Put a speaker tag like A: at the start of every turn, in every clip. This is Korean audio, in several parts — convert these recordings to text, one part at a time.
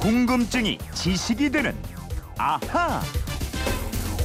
A: 궁금증이 지식이 되는 아하.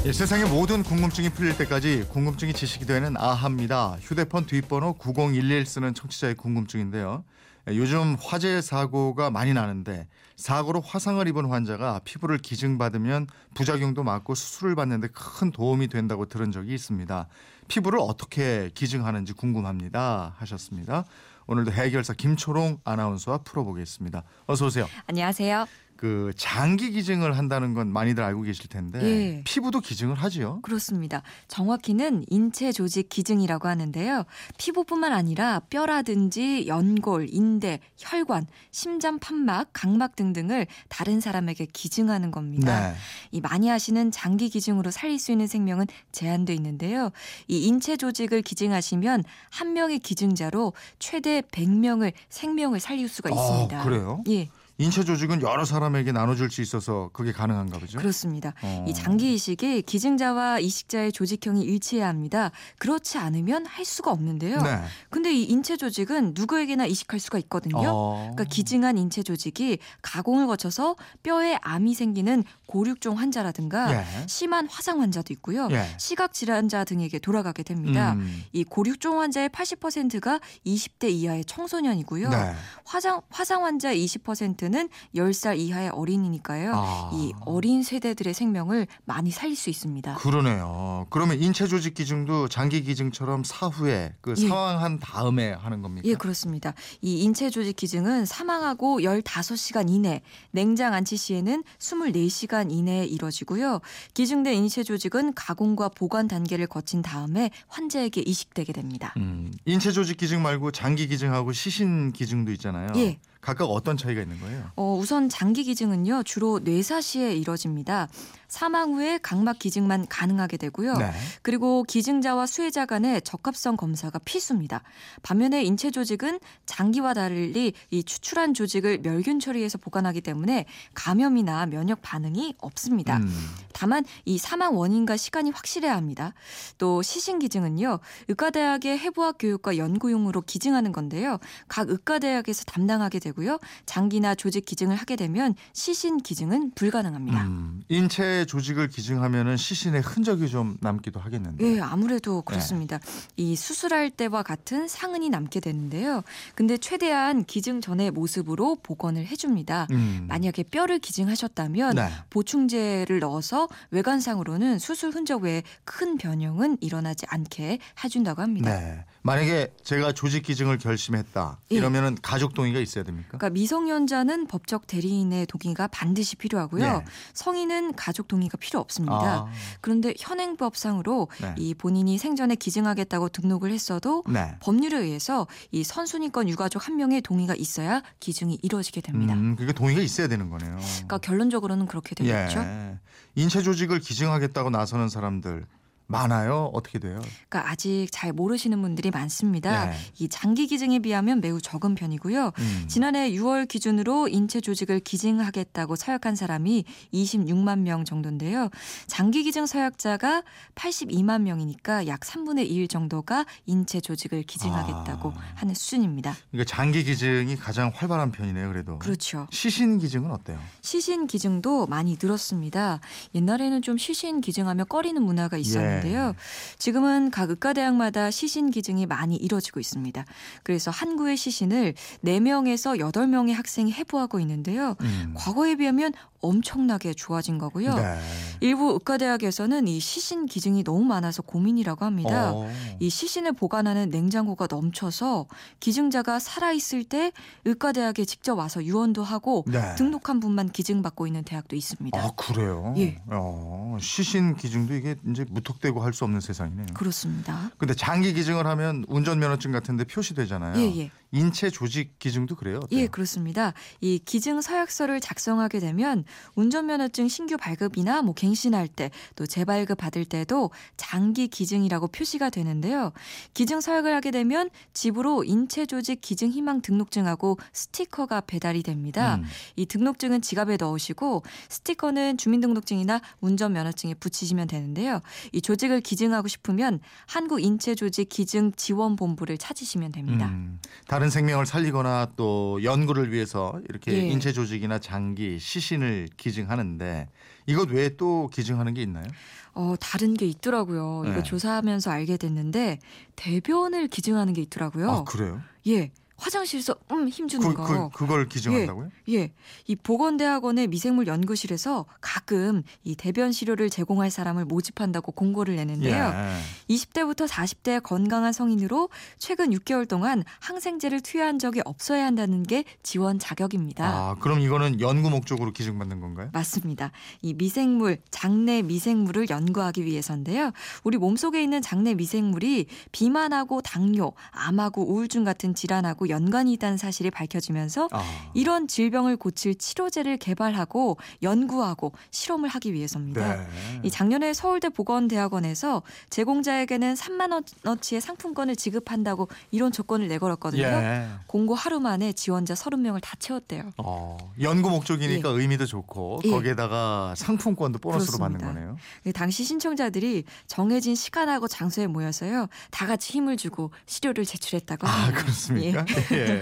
B: 예, 세상의 모든 궁금증이 풀릴 때까지 궁금증이 지식이 되는 아하입니다. 휴대폰 뒷번호 9011 쓰는 청취자의 궁금증인데요. 예, 요즘 화재 사고가 많이 나는데 사고로 화상을 입은 환자가 피부를 기증받으면 부작용도 많고 수술을 받는데 큰 도움이 된다고 들은 적이 있습니다. 피부를 어떻게 기증하는지 궁금합니다. 하셨습니다. 오늘도 해결사 김초롱 아나운서와 풀어보겠습니다. 어서 오세요.
C: 안녕하세요.
B: 그 장기 기증을 한다는 건 많이들 알고 계실 텐데
C: 예.
B: 피부도 기증을 하지요.
C: 그렇습니다. 정확히는 인체 조직 기증이라고 하는데요. 피부뿐만 아니라 뼈라든지 연골, 인대, 혈관, 심장, 판막, 각막 등등을 다른 사람에게 기증하는 겁니다.
B: 네.
C: 이 많이 하시는 장기 기증으로 살릴 수 있는 생명은 제한돼 있는데요. 이 인체 조직을 기증하시면 한 명의 기증자로 최대 100명을 생명을 살릴 수가 있습니다.
B: 아, 그래요?
C: 예.
B: 인체 조직은 여러 사람에게 나눠줄 수 있어서 그게 가능한가 보죠.
C: 그렇습니다.
B: 어.
C: 이 장기 이식이 기증자와 이식자의 조직형이 일치해야 합니다. 그렇지 않으면 할 수가 없는데요.
B: 네.
C: 근데 이 인체 조직은 누구에게나 이식할 수가 있거든요.
B: 어.
C: 그러니까 기증한 인체 조직이 가공을 거쳐서 뼈에 암이 생기는 고륙종 환자라든가
B: 예.
C: 심한 화상 환자도 있고요.
B: 예.
C: 시각 질환자 등에게 돌아가게 됩니다.
B: 음.
C: 이 고륙종 환자의 80%가 20대 이하의 청소년이고요.
B: 네.
C: 화상 화상 환자 20%는 10살 이하의 어린이니까요.
B: 아.
C: 이 어린 세대들의 생명을 많이 살릴 수 있습니다.
B: 그러네요. 그러면 인체 조직 기증도 장기 기증처럼 사후에 그
C: 예.
B: 사망한 다음에 하는 겁니까?
C: 예, 그렇습니다. 이 인체 조직 기증은 사망하고 15시간 이내, 냉장 안치 시에는 24시간 이내에 이뤄지고요. 기증된 인체 조직은 가공과 보관 단계를 거친 다음에 환자에게 이식되게 됩니다.
B: 음, 인체 조직 기증 말고 장기 기증하고 시신 기증도 있잖아요.
C: 예.
B: 각각 어떤 차이가 있는 거예요?
C: 어, 우선 장기 기증은요, 주로 뇌사시에 이뤄집니다. 사망 후에 각막 기증만 가능하게 되고요.
B: 네.
C: 그리고 기증자와 수혜자 간의 적합성 검사가 필수입니다. 반면에 인체 조직은 장기와 달리 이 추출한 조직을 멸균 처리해서 보관하기 때문에 감염이나 면역 반응이 없습니다.
B: 음.
C: 다만 이 사망 원인과 시간이 확실해야 합니다. 또 시신 기증은요. 의과대학의 해부학 교육과 연구용으로 기증하는 건데요. 각 의과대학에서 담당하게 되고요. 장기나 조직 기증을 하게 되면 시신 기증은 불가능합니다.
B: 음, 인체 조직을 기증하면은 시신의 흔적이 좀 남기도 하겠는데.
C: 예, 아무래도 그렇습니다. 이 수술할 때와 같은 상흔이 남게 되는데요. 근데 최대한 기증 전의 모습으로 복원을 해줍니다.
B: 음.
C: 만약에 뼈를 기증하셨다면
B: 네.
C: 보충제를 넣어서 외관상으로는 수술 흔적 외에 큰 변형은 일어나지 않게 해준다고 합니다.
B: 네. 만약에 제가 조직 기증을 결심했다.
C: 예.
B: 이러면은 가족 동의가 있어야 됩니까?
C: 그러니까 미성년자는 법적 대리인의 동의가 반드시 필요하고요.
B: 네.
C: 성인은 가족 동의가 필요 없습니다.
B: 아,
C: 그런데 현행법상으로
B: 네.
C: 이 본인이 생전에 기증하겠다고 등록을 했어도
B: 네.
C: 법률에 의해서 이 선순위권 유가족 한 명의 동의가 있어야 기증이 이루어지게 됩니다.
B: 음, 그게 동의가 있어야 되는 거네요.
C: 그러니까 결론적으로는 그렇게 되겠죠.
B: 예. 인체 조직을 기증하겠다고 나서는 사람들 많아요. 어떻게 돼요?
C: 그러니까 아직 잘 모르시는 분들이 많습니다.
B: 네.
C: 이 장기 기증에 비하면 매우 적은 편이고요.
B: 음.
C: 지난해 6월 기준으로 인체 조직을 기증하겠다고 서약한 사람이 26만 명 정도인데요. 장기 기증 서약자가 82만 명이니까 약 3분의 1 정도가 인체 조직을 기증하겠다고
B: 아.
C: 하는 수준입니다.
B: 그러니까 장기 기증이 가장 활발한 편이네요. 그래도.
C: 그렇죠.
B: 시신 기증은 어때요?
C: 시신 기증도 많이 늘었습니다. 옛날에는 좀 시신 기증하며 꺼리는 문화가 있었는데 요.
B: 예.
C: 지금은 각 의과대학마다 시신 기증이 많이 이뤄지고 있습니다. 그래서 한 구의 시신을 4명에서 8명의 학생이 해부하고 있는데요.
B: 음.
C: 과거에 비하면 엄청나게 좋아진 거고요.
B: 네.
C: 일부 의과대학에서는 이 시신 기증이 너무 많아서 고민이라고 합니다.
B: 어.
C: 이 시신을 보관하는 냉장고가 넘쳐서 기증자가 살아있을 때 의과대학에 직접 와서 유언도 하고
B: 네.
C: 등록한 분만 기증받고 있는 대학도 있습니다.
B: 아 그래요?
C: 예.
B: 어, 시신 기증도 이게 이제 무턱대 고 할 수 없는 세상이네요.
C: 그렇습니다.
B: 근데 장기 기증을 하면 운전면허증 같은데 표시되잖아요.
C: 예, 예.
B: 인체 조직 기증도 그래요? 어때요?
C: 예, 그렇습니다. 이 기증 서약서를 작성하게 되면 운전면허증 신규 발급이나 뭐 갱신할 때 또 재발급 받을 때도 장기 기증이라고 표시가 되는데요. 기증 서약을 하게 되면 집으로 인체 조직 기증 희망 등록증하고 스티커가 배달이 됩니다.
B: 음.
C: 이 등록증은 지갑에 넣으시고 스티커는 주민등록증이나 운전면허증에 붙이시면 되는데요. 이 조직을 기증하고 싶으면 한국인체조직 기증 지원본부를 찾으시면 됩니다.
B: 음, 다른 생명을 살리거나 또 연구를 위해서 이렇게
C: 예.
B: 인체 조직이나 장기, 시신을 기증하는데 이것 외에 또 기증하는 게 있나요?
C: 어, 다른 게 있더라고요. 이거
B: 네.
C: 조사하면서 알게 됐는데 대변을 기증하는 게 있더라고요.
B: 아 그래요?
C: 예. 화장실에서 음 힘주는
B: 그,
C: 거.
B: 그 그걸 기증한다고요?
C: 예. 이 보건대학원의 미생물 연구실에서 가끔 이 대변 시료를 제공할 사람을 모집한다고 공고를 내는데요.
B: 예.
C: 20대부터 40대의 건강한 성인으로 최근 6개월 동안 항생제를 투여한 적이 없어야 한다는 게 지원 자격입니다.
B: 아 그럼 이거는 연구 목적으로 기증받는 건가요?
C: 맞습니다. 이 미생물, 장내 미생물을 연구하기 위해서인데요. 우리 몸속에 있는 장내 미생물이 비만하고 당뇨, 암하고 우울증 같은 질환하고 연관이 있다는 사실이 밝혀지면서
B: 아.
C: 이런 질병을 고칠 치료제를 개발하고 연구하고 실험을 하기 위해서입니다.
B: 네.
C: 이 작년에 서울대 보건대학원에서 제공자에게는 3만 원어치의 상품권을 지급한다고 이런 조건을 내걸었거든요.
B: 예.
C: 공고 하루 만에 지원자 30명을 다 채웠대요.
B: 어, 연구 목적이니까 의미도 좋고
C: 예.
B: 거기에다가 상품권도 보너스로 받는
C: 그렇습니다.
B: 거네요.
C: 그 당시 신청자들이 정해진 시간하고 장소에 모여서요. 다 같이 힘을 주고 시료를 제출했다고
B: 아
C: 합니다.
B: 그렇습니까? 예.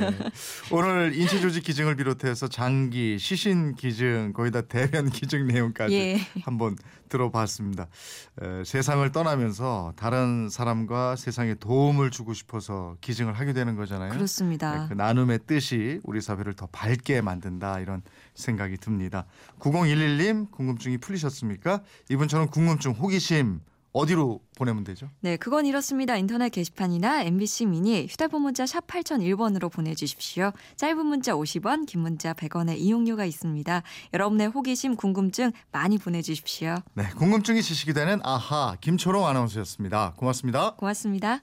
B: 오늘 인체 조직 기증을 비롯해서 장기, 시신 기증, 거기다 대변 기증 내용까지
C: 예.
B: 한번 들어봤습니다. 에, 세상을 떠나면서 다른 사람과 세상에 도움을 주고 싶어서 기증을 하게 되는 거잖아요.
C: 그렇습니다.
B: 네, 그 나눔의 뜻이 우리 사회를 더 밝게 만든다 이런 생각이 듭니다. 9011님 궁금증이 풀리셨습니까? 이분처럼 궁금증, 호기심 어디로 보내면 되죠?
C: 네, 그건 이렇습니다. 인터넷 게시판이나 MBC 미니 휴대폰 문자 샵 8001번으로 보내주십시오. 짧은 문자 50원, 긴 문자 100원의 이용료가 있습니다. 여러분의 호기심, 궁금증 많이 보내주십시오.
B: 네, 궁금증이 지식이 되는 아하 김초롱 아나운서였습니다. 고맙습니다.
C: 고맙습니다.